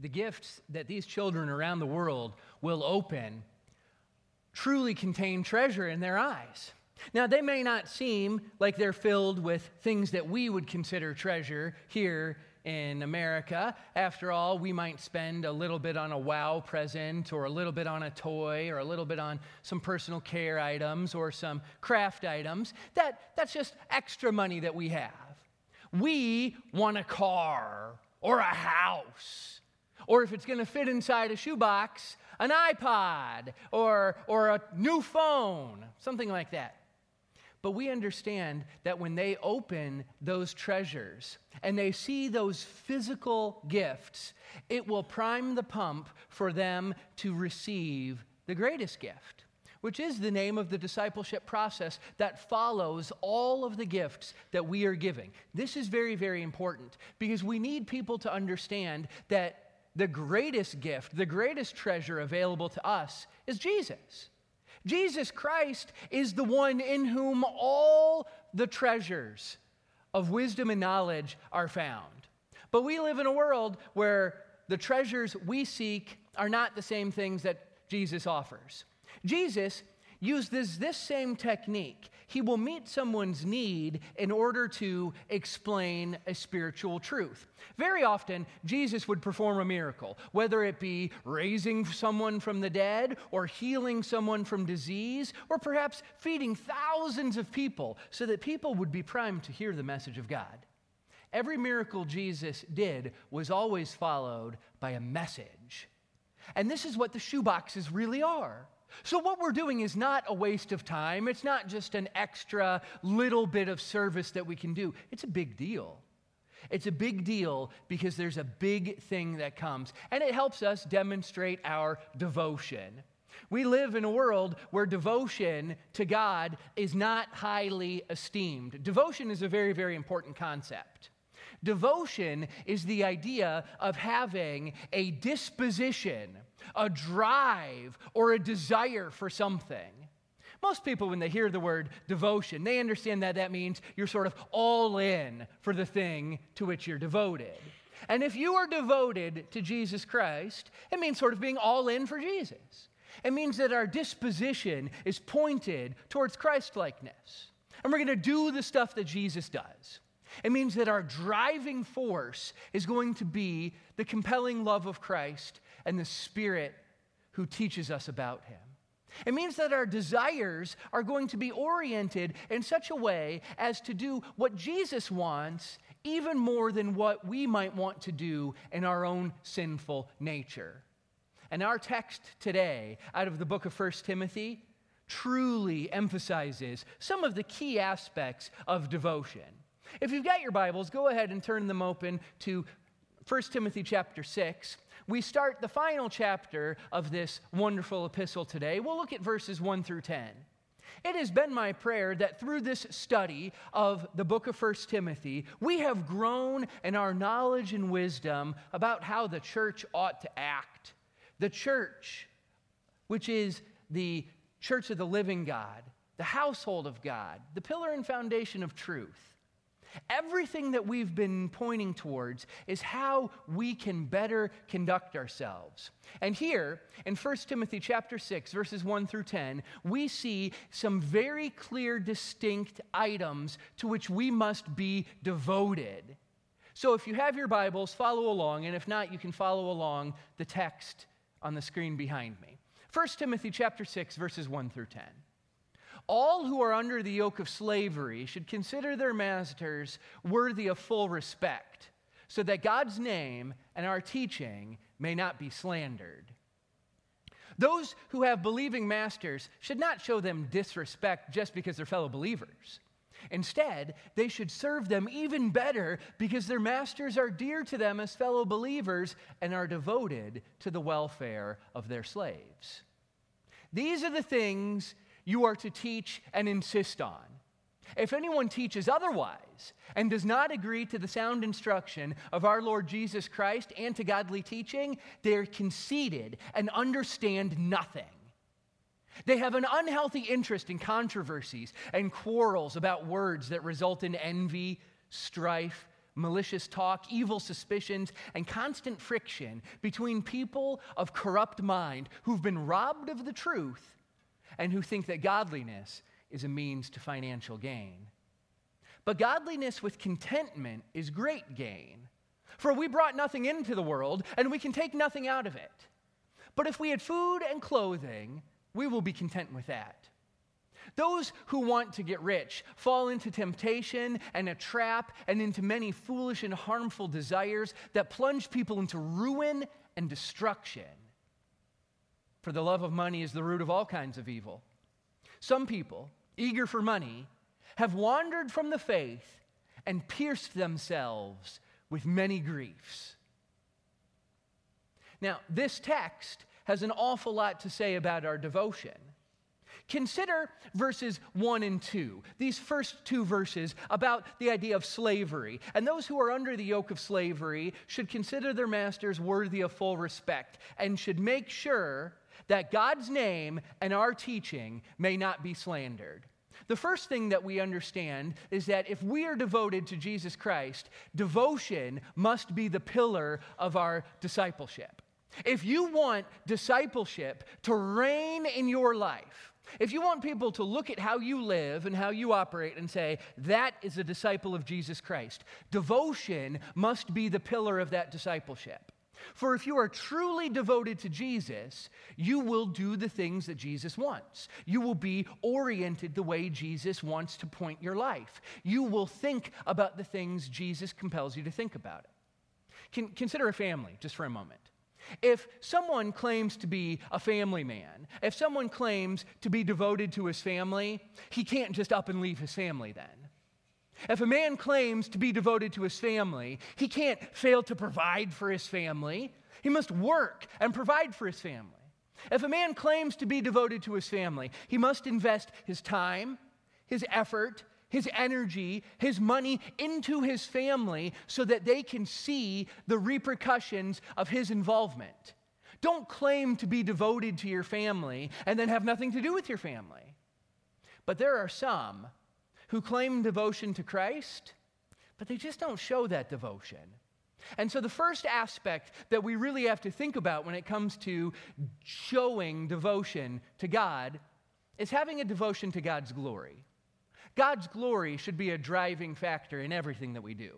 the gifts that these children around the world will open truly contain treasure in their eyes. Now, they may not seem like they're filled with things that we would consider treasure here in America. After all, we might spend a little bit on a wow present, or a little bit on a toy, or a little bit on some personal care items, or some craft items. That, that's just extra money that we have. We want a car, or a house, or if it's going to fit inside a shoebox, an iPod, or, or a new phone, something like that. But we understand that when they open those treasures and they see those physical gifts, it will prime the pump for them to receive the greatest gift, which is the name of the discipleship process that follows all of the gifts that we are giving. This is very, very important because we need people to understand that the greatest gift, the greatest treasure available to us is Jesus. Jesus Christ is the one in whom all the treasures of wisdom and knowledge are found. But we live in a world where the treasures we seek are not the same things that Jesus offers. Jesus uses this same technique. He will meet someone's need in order to explain a spiritual truth. Very often, Jesus would perform a miracle, whether it be raising someone from the dead, or healing someone from disease, or perhaps feeding thousands of people so that people would be primed to hear the message of God. Every miracle Jesus did was always followed by a message. And this is what the shoeboxes really are. So, what we're doing is not a waste of time. It's not just an extra little bit of service that we can do. It's a big deal. It's a big deal because there's a big thing that comes, and it helps us demonstrate our devotion. We live in a world where devotion to God is not highly esteemed. Devotion is a very, very important concept. Devotion is the idea of having a disposition a drive or a desire for something. Most people, when they hear the word devotion, they understand that that means you're sort of all in for the thing to which you're devoted. And if you are devoted to Jesus Christ, it means sort of being all in for Jesus. It means that our disposition is pointed towards Christlikeness. And we're going to do the stuff that Jesus does. It means that our driving force is going to be the compelling love of Christ and the Spirit who teaches us about Him. It means that our desires are going to be oriented in such a way as to do what Jesus wants even more than what we might want to do in our own sinful nature. And our text today out of the book of 1 Timothy truly emphasizes some of the key aspects of devotion. If you've got your Bibles, go ahead and turn them open to 1 Timothy chapter 6 we start the final chapter of this wonderful epistle today. We'll look at verses 1 through 10. It has been my prayer that through this study of the book of 1 Timothy, we have grown in our knowledge and wisdom about how the church ought to act. The church, which is the church of the living God, the household of God, the pillar and foundation of truth. Everything that we've been pointing towards is how we can better conduct ourselves. And here in 1 Timothy chapter 6 verses 1 through 10, we see some very clear distinct items to which we must be devoted. So if you have your Bibles, follow along, and if not, you can follow along the text on the screen behind me. 1 Timothy chapter 6 verses 1 through 10 all who are under the yoke of slavery should consider their masters worthy of full respect, so that God's name and our teaching may not be slandered. Those who have believing masters should not show them disrespect just because they're fellow believers. Instead, they should serve them even better because their masters are dear to them as fellow believers and are devoted to the welfare of their slaves. These are the things you are to teach and insist on. If anyone teaches otherwise and does not agree to the sound instruction of our Lord Jesus Christ and to godly teaching, they're conceited and understand nothing. They have an unhealthy interest in controversies and quarrels about words that result in envy, strife, malicious talk, evil suspicions, and constant friction between people of corrupt mind who've been robbed of the truth and who think that godliness is a means to financial gain. But godliness with contentment is great gain. For we brought nothing into the world, and we can take nothing out of it. But if we had food and clothing, we will be content with that. Those who want to get rich fall into temptation and a trap and into many foolish and harmful desires that plunge people into ruin and destruction. For the love of money is the root of all kinds of evil. Some people, eager for money, have wandered from the faith and pierced themselves with many griefs. Now, this text has an awful lot to say about our devotion. Consider verses 1 and 2, these first two verses about the idea of slavery. And those who are under the yoke of slavery should consider their masters worthy of full respect and should make sure that God's name and our teaching may not be slandered. The first thing that we understand is that if we are devoted to Jesus Christ, devotion must be the pillar of our discipleship. If you want discipleship to reign in your life, if you want people to look at how you live and how you operate and say, that is a disciple of Jesus Christ, devotion must be the pillar of that discipleship. For if you are truly devoted to Jesus, you will do the things that Jesus wants. You will be oriented the way Jesus wants to point your life. You will think about the things Jesus compels you to think about. It. consider a family just for a moment. If someone claims to be a family man, if someone claims to be devoted to his family, he can't just up and leave his family then. If a man claims to be devoted to his family, he can't fail to provide for his family. He must work and provide for his family. If a man claims to be devoted to his family, he must invest his time, his effort, his energy, his money into his family so that they can see the repercussions of his involvement. Don't claim to be devoted to your family and then have nothing to do with your family. But there are some who claim devotion to Christ, but they just don't show that devotion. And so, the first aspect that we really have to think about when it comes to showing devotion to God is having a devotion to God's glory. God's glory should be a driving factor in everything that we do.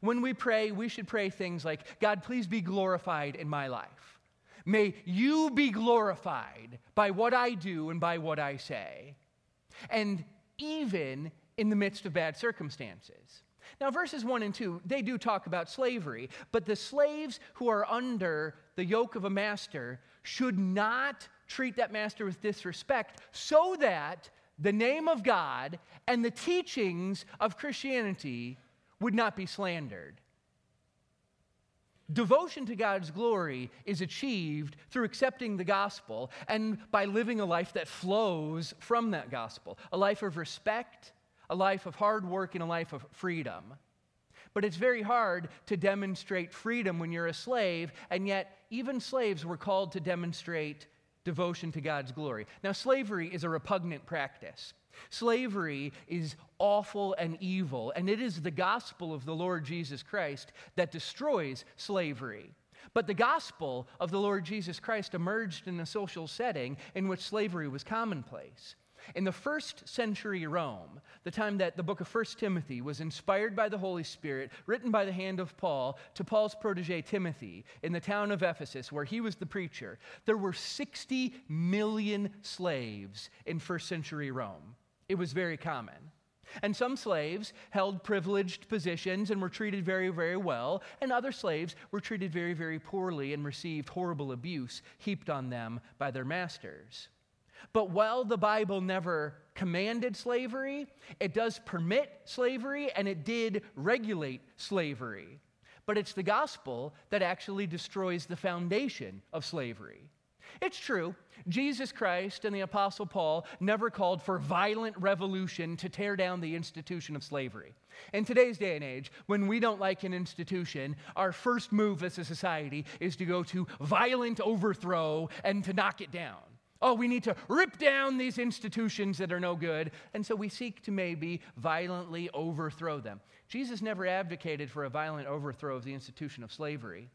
When we pray, we should pray things like, God, please be glorified in my life. May you be glorified by what I do and by what I say. And even in the midst of bad circumstances. Now, verses 1 and 2, they do talk about slavery, but the slaves who are under the yoke of a master should not treat that master with disrespect so that the name of God and the teachings of Christianity would not be slandered. Devotion to God's glory is achieved through accepting the gospel and by living a life that flows from that gospel a life of respect a life of hard work and a life of freedom. But it's very hard to demonstrate freedom when you're a slave, and yet even slaves were called to demonstrate devotion to God's glory. Now, slavery is a repugnant practice. Slavery is awful and evil, and it is the gospel of the Lord Jesus Christ that destroys slavery. But the gospel of the Lord Jesus Christ emerged in a social setting in which slavery was commonplace. In the first century Rome, the time that the book of 1 Timothy was inspired by the Holy Spirit, written by the hand of Paul to Paul's protege Timothy in the town of Ephesus, where he was the preacher, there were 60 million slaves in first century Rome. It was very common. And some slaves held privileged positions and were treated very, very well, and other slaves were treated very, very poorly and received horrible abuse heaped on them by their masters. But while the Bible never commanded slavery, it does permit slavery and it did regulate slavery. But it's the gospel that actually destroys the foundation of slavery. It's true, Jesus Christ and the Apostle Paul never called for violent revolution to tear down the institution of slavery. In today's day and age, when we don't like an institution, our first move as a society is to go to violent overthrow and to knock it down. Oh, we need to rip down these institutions that are no good. And so we seek to maybe violently overthrow them. Jesus never advocated for a violent overthrow of the institution of slavery.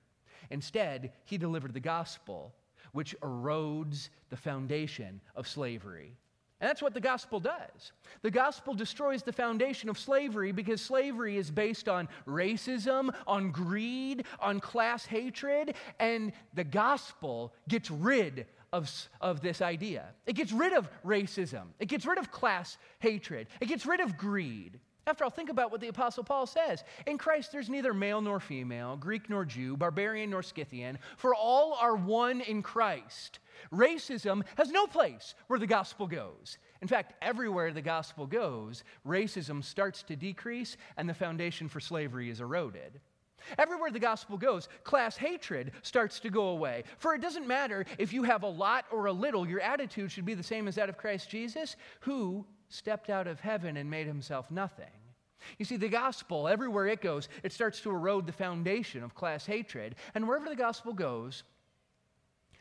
Instead, he delivered the gospel, which erodes the foundation of slavery. And that's what the gospel does. The gospel destroys the foundation of slavery because slavery is based on racism, on greed, on class hatred, and the gospel gets rid of, of this idea. It gets rid of racism, it gets rid of class hatred, it gets rid of greed. After all, think about what the Apostle Paul says. In Christ, there's neither male nor female, Greek nor Jew, barbarian nor Scythian, for all are one in Christ. Racism has no place where the gospel goes. In fact, everywhere the gospel goes, racism starts to decrease and the foundation for slavery is eroded. Everywhere the gospel goes, class hatred starts to go away. For it doesn't matter if you have a lot or a little, your attitude should be the same as that of Christ Jesus, who stepped out of heaven and made himself nothing. You see, the gospel, everywhere it goes, it starts to erode the foundation of class hatred. And wherever the gospel goes,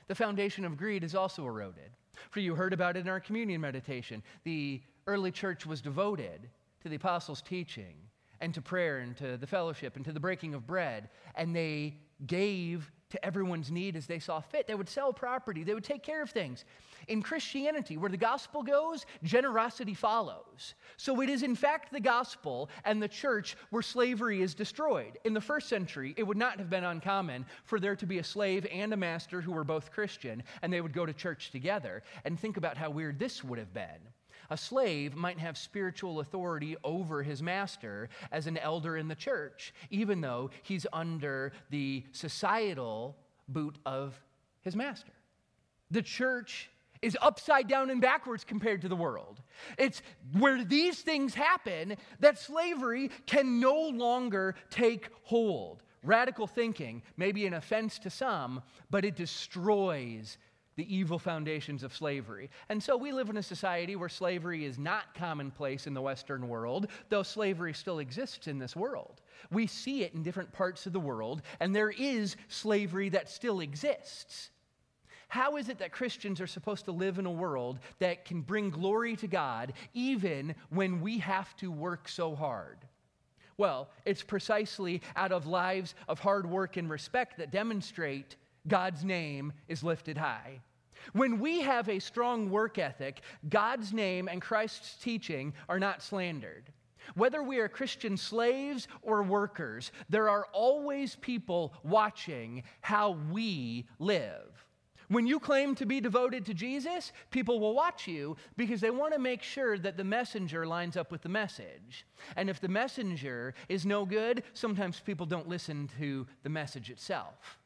the foundation of greed is also eroded. For you heard about it in our communion meditation. The early church was devoted to the apostles' teaching and to prayer and to the fellowship and to the breaking of bread. And they gave to everyone's need as they saw fit. They would sell property, they would take care of things. In Christianity, where the gospel goes, generosity follows. So it is, in fact, the gospel and the church where slavery is destroyed. In the first century, it would not have been uncommon for there to be a slave and a master who were both Christian, and they would go to church together. And think about how weird this would have been. A slave might have spiritual authority over his master as an elder in the church, even though he's under the societal boot of his master. The church is upside down and backwards compared to the world. It's where these things happen that slavery can no longer take hold. Radical thinking may be an offense to some, but it destroys the evil foundations of slavery. And so we live in a society where slavery is not commonplace in the Western world, though slavery still exists in this world. We see it in different parts of the world, and there is slavery that still exists. How is it that Christians are supposed to live in a world that can bring glory to God even when we have to work so hard? Well, it's precisely out of lives of hard work and respect that demonstrate God's name is lifted high. When we have a strong work ethic, God's name and Christ's teaching are not slandered. Whether we are Christian slaves or workers, there are always people watching how we live. When you claim to be devoted to Jesus, people will watch you because they want to make sure that the messenger lines up with the message. And if the messenger is no good, sometimes people don't listen to the message itself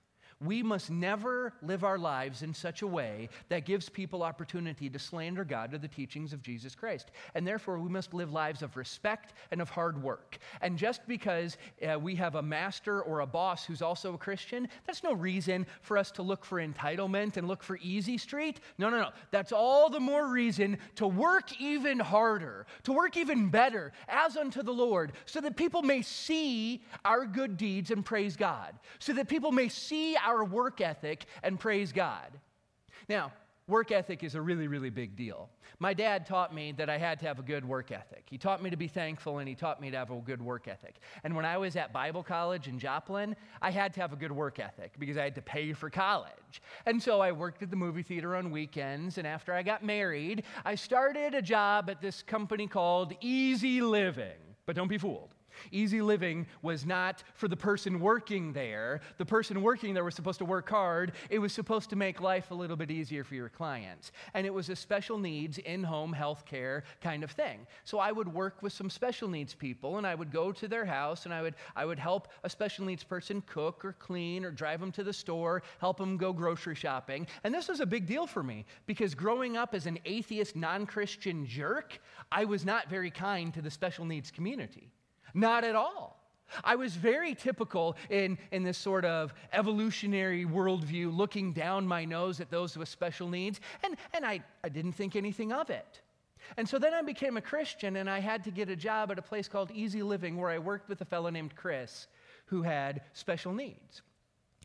we must never live our lives in such a way that gives people opportunity to slander God or the teachings of Jesus Christ. And therefore, we must live lives of respect and of hard work. And just because uh, we have a master or a boss who's also a Christian, that's no reason for us to look for entitlement and look for easy street. No, no, no. That's all the more reason to work even harder, to work even better as unto the Lord, so that people may see our good deeds and praise God, so that people may see our our work ethic and praise God. Now, work ethic is a really, really big deal. My dad taught me that I had to have a good work ethic. He taught me to be thankful and he taught me to have a good work ethic. And when I was at Bible college in Joplin, I had to have a good work ethic because I had to pay for college. And so I worked at the movie theater on weekends. And after I got married, I started a job at this company called Easy Living. But don't be fooled. Easy living was not for the person working there. The person working there was supposed to work hard. It was supposed to make life a little bit easier for your clients. And it was a special needs, in home health care kind of thing. So I would work with some special needs people and I would go to their house and I would, I would help a special needs person cook or clean or drive them to the store, help them go grocery shopping. And this was a big deal for me because growing up as an atheist, non Christian jerk, I was not very kind to the special needs community. Not at all. I was very typical in, in this sort of evolutionary worldview, looking down my nose at those with special needs, and, and I, I didn't think anything of it. And so then I became a Christian, and I had to get a job at a place called Easy Living, where I worked with a fellow named Chris who had special needs.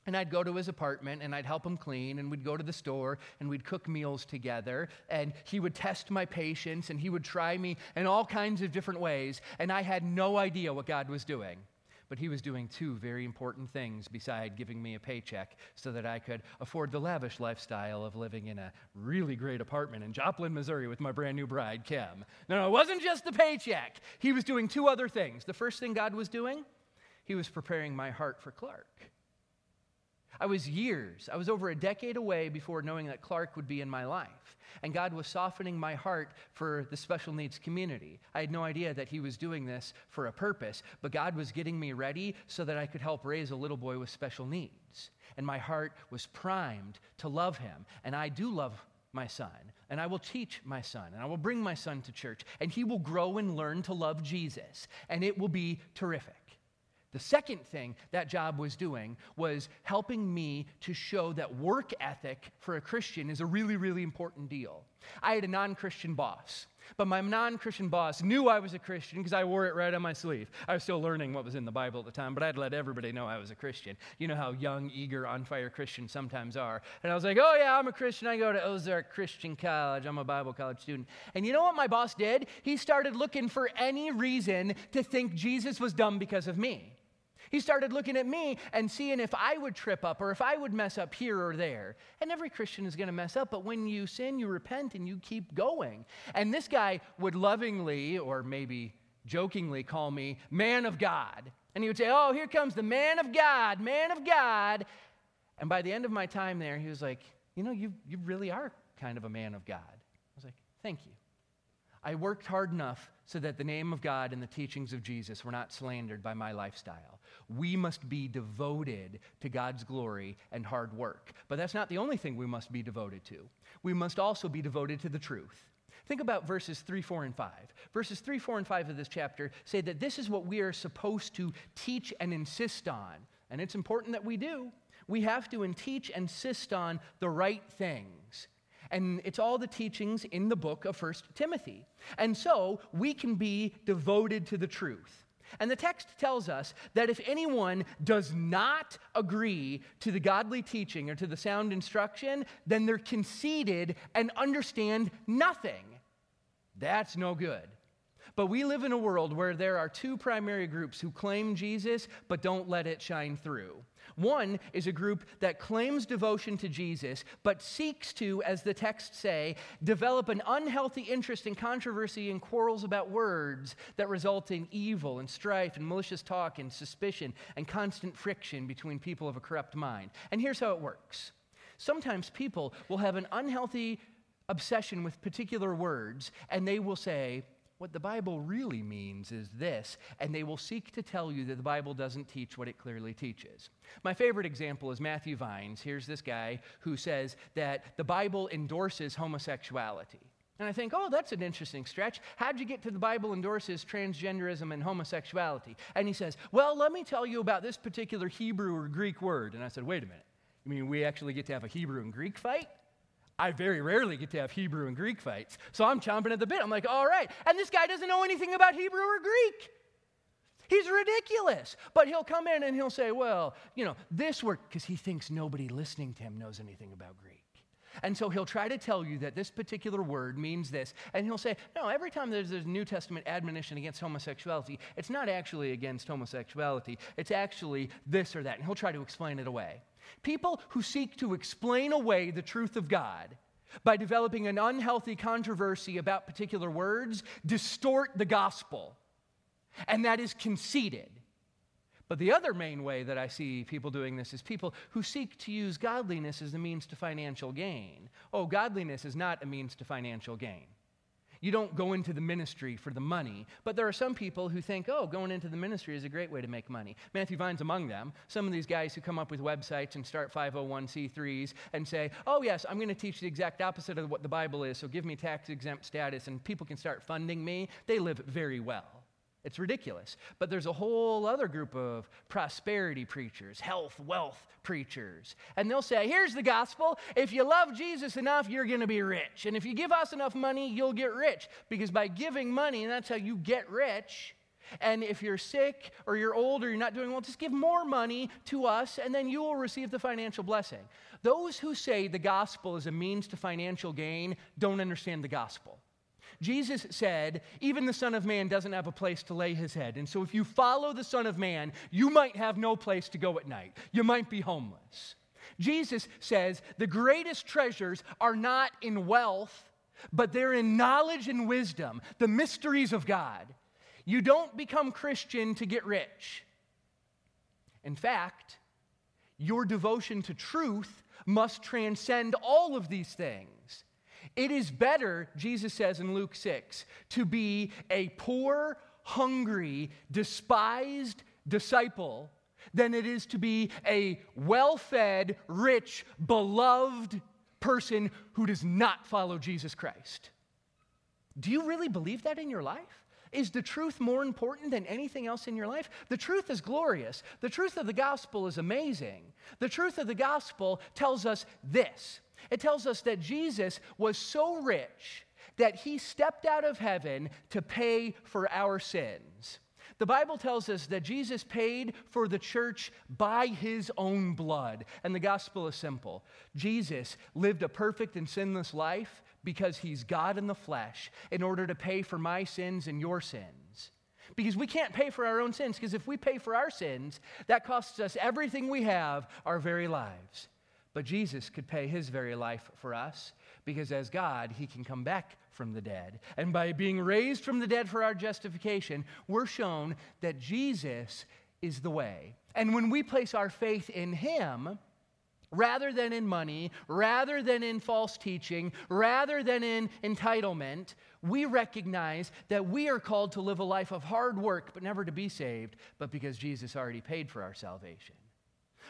And I'd go to his apartment and I'd help him clean, and we'd go to the store and we'd cook meals together. And he would test my patience and he would try me in all kinds of different ways. And I had no idea what God was doing. But he was doing two very important things beside giving me a paycheck so that I could afford the lavish lifestyle of living in a really great apartment in Joplin, Missouri with my brand new bride, Kim. No, no, it wasn't just the paycheck. He was doing two other things. The first thing God was doing, he was preparing my heart for Clark. I was years, I was over a decade away before knowing that Clark would be in my life. And God was softening my heart for the special needs community. I had no idea that He was doing this for a purpose, but God was getting me ready so that I could help raise a little boy with special needs. And my heart was primed to love Him. And I do love my son, and I will teach my son, and I will bring my son to church, and he will grow and learn to love Jesus, and it will be terrific. The second thing that job was doing was helping me to show that work ethic for a Christian is a really, really important deal. I had a non Christian boss, but my non Christian boss knew I was a Christian because I wore it right on my sleeve. I was still learning what was in the Bible at the time, but I'd let everybody know I was a Christian. You know how young, eager, on fire Christians sometimes are. And I was like, oh, yeah, I'm a Christian. I go to Ozark Christian College. I'm a Bible college student. And you know what my boss did? He started looking for any reason to think Jesus was dumb because of me. He started looking at me and seeing if I would trip up or if I would mess up here or there. And every Christian is going to mess up, but when you sin, you repent and you keep going. And this guy would lovingly, or maybe jokingly, call me man of God. And he would say, Oh, here comes the man of God, man of God. And by the end of my time there, he was like, You know, you, you really are kind of a man of God. I was like, Thank you. I worked hard enough so that the name of God and the teachings of Jesus were not slandered by my lifestyle. We must be devoted to God's glory and hard work. But that's not the only thing we must be devoted to. We must also be devoted to the truth. Think about verses 3, 4, and 5. Verses 3, 4, and 5 of this chapter say that this is what we are supposed to teach and insist on. And it's important that we do. We have to teach and insist on the right things. And it's all the teachings in the book of First Timothy. And so we can be devoted to the truth. And the text tells us that if anyone does not agree to the godly teaching or to the sound instruction, then they're conceited and understand nothing. That's no good. But we live in a world where there are two primary groups who claim Jesus but don't let it shine through. One is a group that claims devotion to Jesus, but seeks to, as the texts say, develop an unhealthy interest in controversy and quarrels about words that result in evil and strife and malicious talk and suspicion and constant friction between people of a corrupt mind. And here's how it works sometimes people will have an unhealthy obsession with particular words, and they will say, what the Bible really means is this, and they will seek to tell you that the Bible doesn't teach what it clearly teaches. My favorite example is Matthew Vines. Here's this guy who says that the Bible endorses homosexuality. And I think, oh, that's an interesting stretch. How'd you get to the Bible endorses transgenderism and homosexuality? And he says, well, let me tell you about this particular Hebrew or Greek word. And I said, wait a minute. You mean we actually get to have a Hebrew and Greek fight? I very rarely get to have Hebrew and Greek fights. So I'm chomping at the bit. I'm like, all right. And this guy doesn't know anything about Hebrew or Greek. He's ridiculous. But he'll come in and he'll say, well, you know, this word, because he thinks nobody listening to him knows anything about Greek. And so he'll try to tell you that this particular word means this. And he'll say, no, every time there's a New Testament admonition against homosexuality, it's not actually against homosexuality, it's actually this or that. And he'll try to explain it away. People who seek to explain away the truth of God by developing an unhealthy controversy about particular words distort the gospel. And that is conceited. But the other main way that I see people doing this is people who seek to use godliness as a means to financial gain. Oh, godliness is not a means to financial gain. You don't go into the ministry for the money. But there are some people who think, oh, going into the ministry is a great way to make money. Matthew Vines among them. Some of these guys who come up with websites and start 501c3s and say, oh, yes, I'm going to teach the exact opposite of what the Bible is, so give me tax exempt status and people can start funding me. They live very well. It's ridiculous. But there's a whole other group of prosperity preachers, health, wealth preachers. And they'll say, here's the gospel. If you love Jesus enough, you're going to be rich. And if you give us enough money, you'll get rich. Because by giving money, that's how you get rich, And if you're sick or you're old or you're not doing well, just give more money to us and then you will receive the financial blessing. Those who say the gospel is a means to financial gain don't understand the gospel. Jesus said, Even the Son of Man doesn't have a place to lay his head. And so if you follow the Son of Man, you might have no place to go at night. You might be homeless. Jesus says the greatest treasures are not in wealth, but they're in knowledge and wisdom, the mysteries of God. You don't become Christian to get rich. In fact, your devotion to truth must transcend all of these things. It is better, Jesus says in Luke 6, to be a poor, hungry, despised disciple than it is to be a well fed, rich, beloved person who does not follow Jesus Christ. Do you really believe that in your life? Is the truth more important than anything else in your life? The truth is glorious. The truth of the gospel is amazing. The truth of the gospel tells us this it tells us that Jesus was so rich that he stepped out of heaven to pay for our sins. The Bible tells us that Jesus paid for the church by his own blood. And the gospel is simple Jesus lived a perfect and sinless life because he's God in the flesh in order to pay for my sins and your sins. Because we can't pay for our own sins, because if we pay for our sins, that costs us everything we have, our very lives. But Jesus could pay his very life for us because as God, he can come back from the dead. And by being raised from the dead for our justification, we're shown that Jesus is the way. And when we place our faith in him, rather than in money, rather than in false teaching, rather than in entitlement, we recognize that we are called to live a life of hard work, but never to be saved, but because Jesus already paid for our salvation.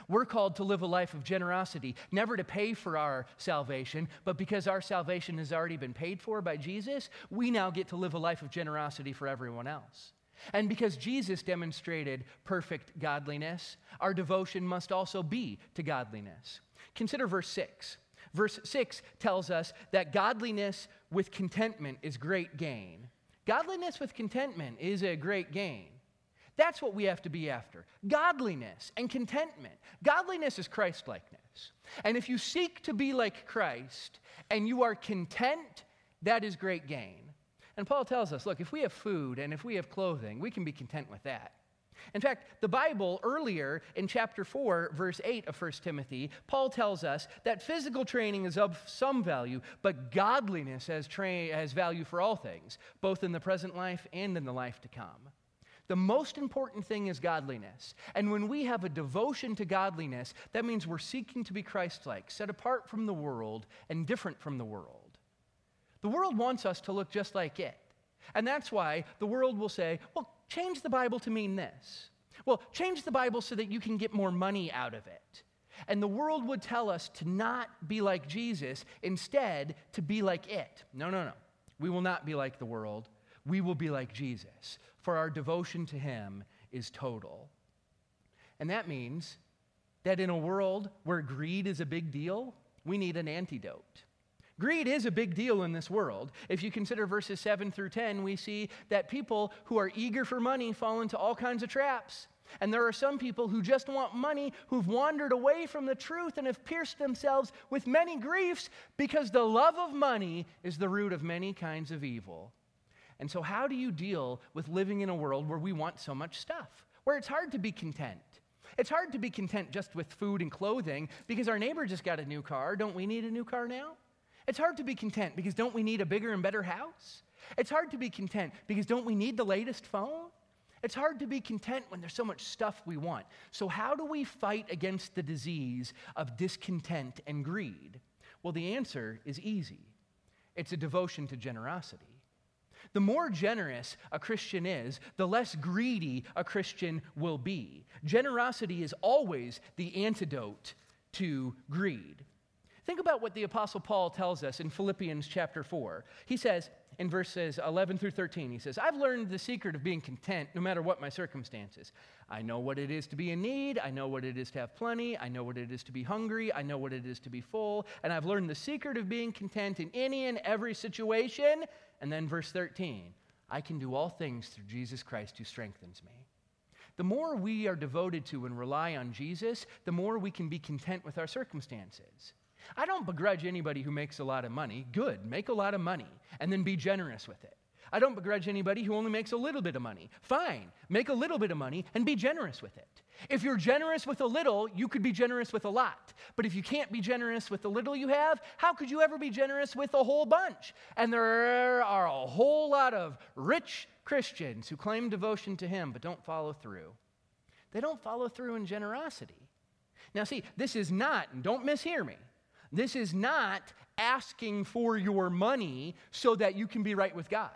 We're called to live a life of generosity, never to pay for our salvation, but because our salvation has already been paid for by Jesus, we now get to live a life of generosity for everyone else. And because Jesus demonstrated perfect godliness, our devotion must also be to godliness. Consider verse 6. Verse 6 tells us that godliness with contentment is great gain. Godliness with contentment is a great gain. That's what we have to be after godliness and contentment. Godliness is Christlikeness. And if you seek to be like Christ and you are content, that is great gain. And Paul tells us look, if we have food and if we have clothing, we can be content with that. In fact, the Bible earlier in chapter 4, verse 8 of 1 Timothy, Paul tells us that physical training is of some value, but godliness has, tra- has value for all things, both in the present life and in the life to come. The most important thing is godliness. And when we have a devotion to godliness, that means we're seeking to be Christ like, set apart from the world and different from the world. The world wants us to look just like it. And that's why the world will say, well, change the Bible to mean this. Well, change the Bible so that you can get more money out of it. And the world would tell us to not be like Jesus, instead, to be like it. No, no, no. We will not be like the world. We will be like Jesus for our devotion to Him is total. And that means that in a world where greed is a big deal, we need an antidote. Greed is a big deal in this world. If you consider verses 7 through 10, we see that people who are eager for money fall into all kinds of traps. And there are some people who just want money who've wandered away from the truth and have pierced themselves with many griefs because the love of money is the root of many kinds of evil. And so, how do you deal with living in a world where we want so much stuff, where it's hard to be content? It's hard to be content just with food and clothing because our neighbor just got a new car. Don't we need a new car now? It's hard to be content because don't we need a bigger and better house? It's hard to be content because don't we need the latest phone? It's hard to be content when there's so much stuff we want. So, how do we fight against the disease of discontent and greed? Well, the answer is easy it's a devotion to generosity. The more generous a Christian is, the less greedy a Christian will be. Generosity is always the antidote to greed. Think about what the Apostle Paul tells us in Philippians chapter 4. He says in verses 11 through 13, he says, I've learned the secret of being content no matter what my circumstances. I know what it is to be in need. I know what it is to have plenty. I know what it is to be hungry. I know what it is to be full. And I've learned the secret of being content in any and every situation and then verse 13 I can do all things through Jesus Christ who strengthens me. The more we are devoted to and rely on Jesus, the more we can be content with our circumstances. I don't begrudge anybody who makes a lot of money. Good, make a lot of money and then be generous with it. I don't begrudge anybody who only makes a little bit of money. Fine, make a little bit of money and be generous with it. If you're generous with a little, you could be generous with a lot. But if you can't be generous with the little you have, how could you ever be generous with a whole bunch? And there are a whole lot of rich Christians who claim devotion to Him but don't follow through. They don't follow through in generosity. Now, see, this is not, and don't mishear me, this is not asking for your money so that you can be right with God.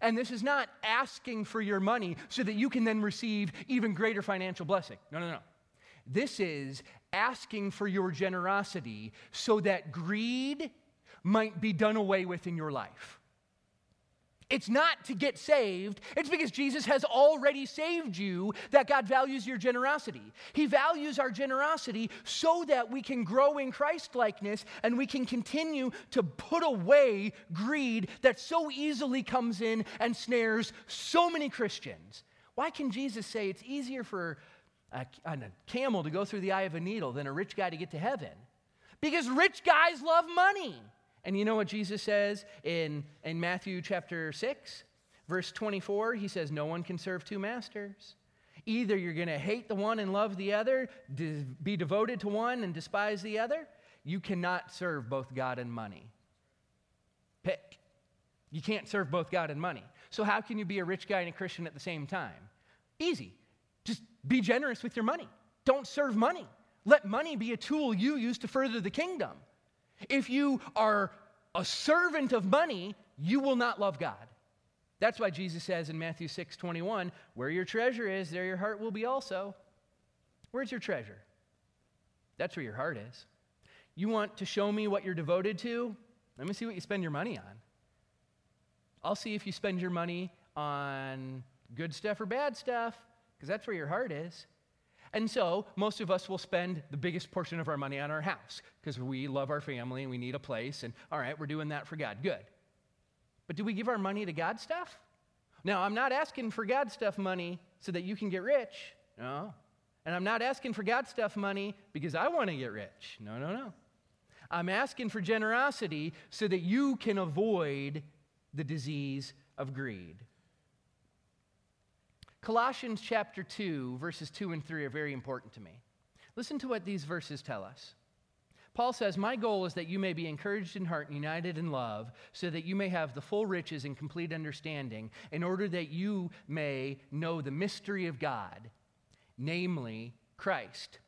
And this is not asking for your money so that you can then receive even greater financial blessing. No, no, no. This is asking for your generosity so that greed might be done away with in your life. It's not to get saved. It's because Jesus has already saved you that God values your generosity. He values our generosity so that we can grow in Christ likeness and we can continue to put away greed that so easily comes in and snares so many Christians. Why can Jesus say it's easier for a, a camel to go through the eye of a needle than a rich guy to get to heaven? Because rich guys love money. And you know what Jesus says in, in Matthew chapter 6, verse 24? He says, No one can serve two masters. Either you're going to hate the one and love the other, be devoted to one and despise the other. You cannot serve both God and money. Pick. You can't serve both God and money. So, how can you be a rich guy and a Christian at the same time? Easy. Just be generous with your money. Don't serve money. Let money be a tool you use to further the kingdom. If you are a servant of money, you will not love God. That's why Jesus says in Matthew 6 21, where your treasure is, there your heart will be also. Where's your treasure? That's where your heart is. You want to show me what you're devoted to? Let me see what you spend your money on. I'll see if you spend your money on good stuff or bad stuff, because that's where your heart is. And so, most of us will spend the biggest portion of our money on our house because we love our family and we need a place. And all right, we're doing that for God. Good. But do we give our money to God stuff? Now, I'm not asking for God stuff money so that you can get rich. No. And I'm not asking for God stuff money because I want to get rich. No, no, no. I'm asking for generosity so that you can avoid the disease of greed. Colossians chapter 2, verses 2 and 3 are very important to me. Listen to what these verses tell us. Paul says, My goal is that you may be encouraged in heart and united in love, so that you may have the full riches and complete understanding, in order that you may know the mystery of God, namely Christ,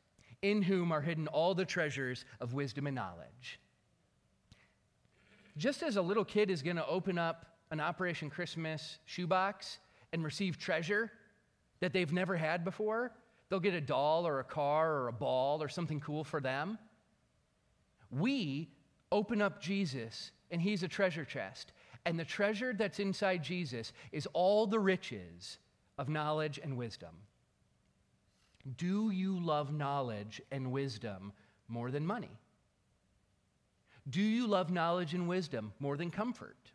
in whom are hidden all the treasures of wisdom and knowledge. Just as a little kid is going to open up an Operation Christmas shoebox and receive treasure, that they've never had before. They'll get a doll or a car or a ball or something cool for them. We open up Jesus, and He's a treasure chest. And the treasure that's inside Jesus is all the riches of knowledge and wisdom. Do you love knowledge and wisdom more than money? Do you love knowledge and wisdom more than comfort?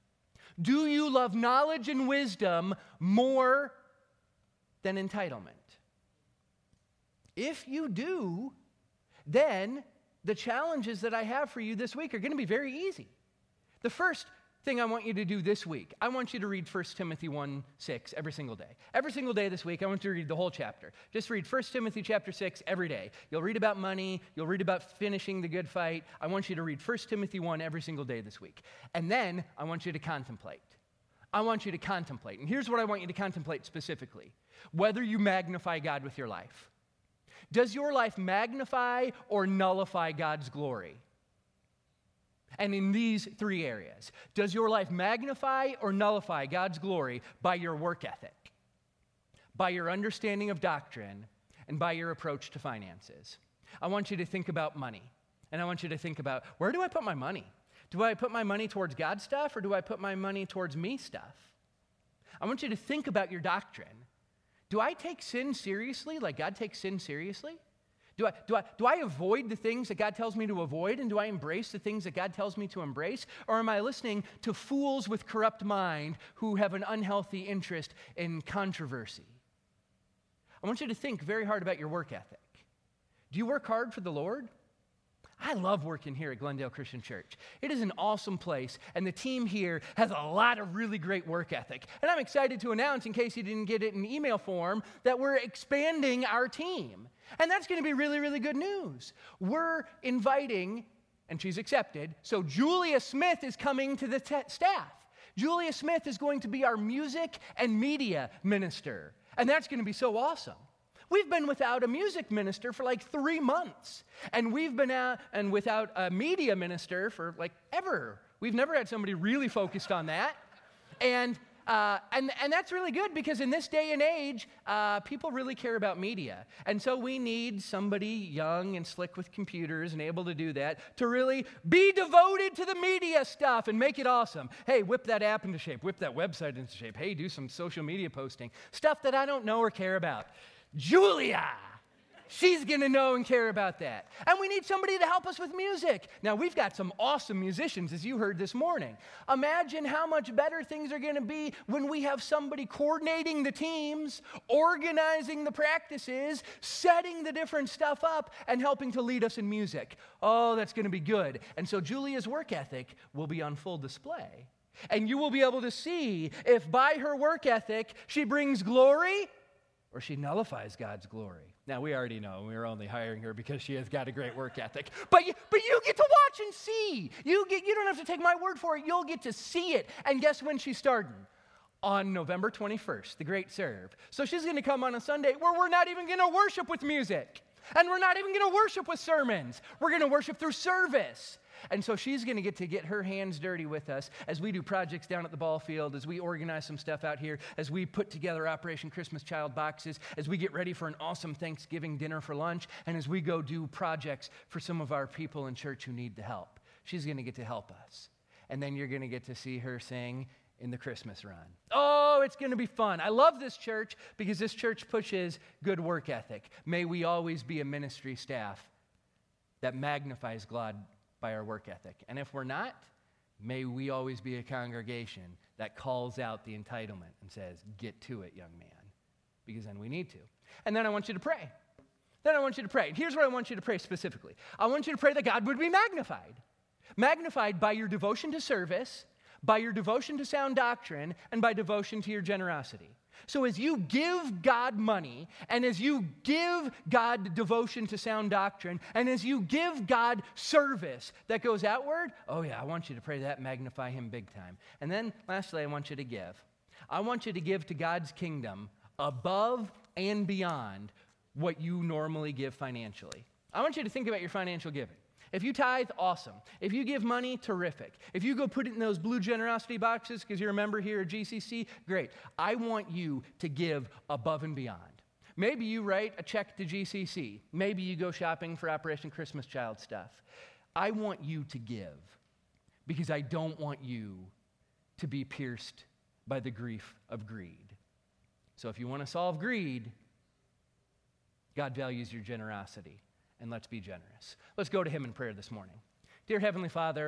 Do you love knowledge and wisdom more than entitlement. If you do, then the challenges that I have for you this week are going to be very easy. The first thing I want you to do this week, I want you to read 1 Timothy 1 6 every single day. Every single day this week, I want you to read the whole chapter. Just read 1 Timothy chapter 6 every day. You'll read about money, you'll read about finishing the good fight. I want you to read 1 Timothy 1 every single day this week. And then I want you to contemplate. I want you to contemplate. And here's what I want you to contemplate specifically whether you magnify God with your life. Does your life magnify or nullify God's glory? And in these three areas, does your life magnify or nullify God's glory by your work ethic, by your understanding of doctrine, and by your approach to finances? I want you to think about money. And I want you to think about where do I put my money? Do I put my money towards God stuff or do I put my money towards me stuff? I want you to think about your doctrine. Do I take sin seriously like God takes sin seriously? Do I, do, I, do I avoid the things that God tells me to avoid and do I embrace the things that God tells me to embrace? Or am I listening to fools with corrupt mind who have an unhealthy interest in controversy? I want you to think very hard about your work ethic. Do you work hard for the Lord? I love working here at Glendale Christian Church. It is an awesome place, and the team here has a lot of really great work ethic. And I'm excited to announce, in case you didn't get it in email form, that we're expanding our team. And that's going to be really, really good news. We're inviting, and she's accepted, so Julia Smith is coming to the staff. Julia Smith is going to be our music and media minister. And that's going to be so awesome. We've been without a music minister for like three months, and we've been out and without a media minister for like ever. We've never had somebody really focused on that. And uh, and, and that's really good because in this day and age, uh, people really care about media. And so we need somebody young and slick with computers and able to do that to really be devoted to the media stuff and make it awesome. Hey, whip that app into shape, whip that website into shape. Hey, do some social media posting, stuff that I don't know or care about. Julia. She's going to know and care about that. And we need somebody to help us with music. Now, we've got some awesome musicians, as you heard this morning. Imagine how much better things are going to be when we have somebody coordinating the teams, organizing the practices, setting the different stuff up, and helping to lead us in music. Oh, that's going to be good. And so, Julia's work ethic will be on full display. And you will be able to see if by her work ethic she brings glory or she nullifies God's glory. Now, we already know we are only hiring her because she has got a great work ethic. But you, but you get to watch and see. You, get, you don't have to take my word for it. You'll get to see it. And guess when she's starting? On November 21st, the great serve. So she's going to come on a Sunday where we're not even going to worship with music. And we're not even going to worship with sermons. We're going to worship through service. And so she's going to get to get her hands dirty with us as we do projects down at the ball field, as we organize some stuff out here, as we put together Operation Christmas Child boxes, as we get ready for an awesome Thanksgiving dinner for lunch, and as we go do projects for some of our people in church who need the help. She's going to get to help us. And then you're going to get to see her sing in the Christmas run. Oh, it's going to be fun. I love this church because this church pushes good work ethic. May we always be a ministry staff that magnifies God by our work ethic. And if we're not, may we always be a congregation that calls out the entitlement and says, Get to it, young man, because then we need to. And then I want you to pray. Then I want you to pray. Here's what I want you to pray specifically I want you to pray that God would be magnified. Magnified by your devotion to service, by your devotion to sound doctrine, and by devotion to your generosity. So, as you give God money, and as you give God devotion to sound doctrine, and as you give God service that goes outward, oh, yeah, I want you to pray that, magnify Him big time. And then, lastly, I want you to give. I want you to give to God's kingdom above and beyond what you normally give financially. I want you to think about your financial giving. If you tithe, awesome. If you give money, terrific. If you go put it in those blue generosity boxes because you're a member here at GCC, great. I want you to give above and beyond. Maybe you write a check to GCC. Maybe you go shopping for Operation Christmas Child stuff. I want you to give because I don't want you to be pierced by the grief of greed. So if you want to solve greed, God values your generosity and let's be generous. Let's go to Him in prayer this morning. Dear Heavenly Father,